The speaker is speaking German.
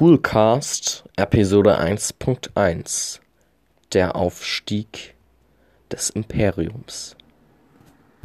Coolcast Episode eins Punkt eins: Der Aufstieg des Imperiums.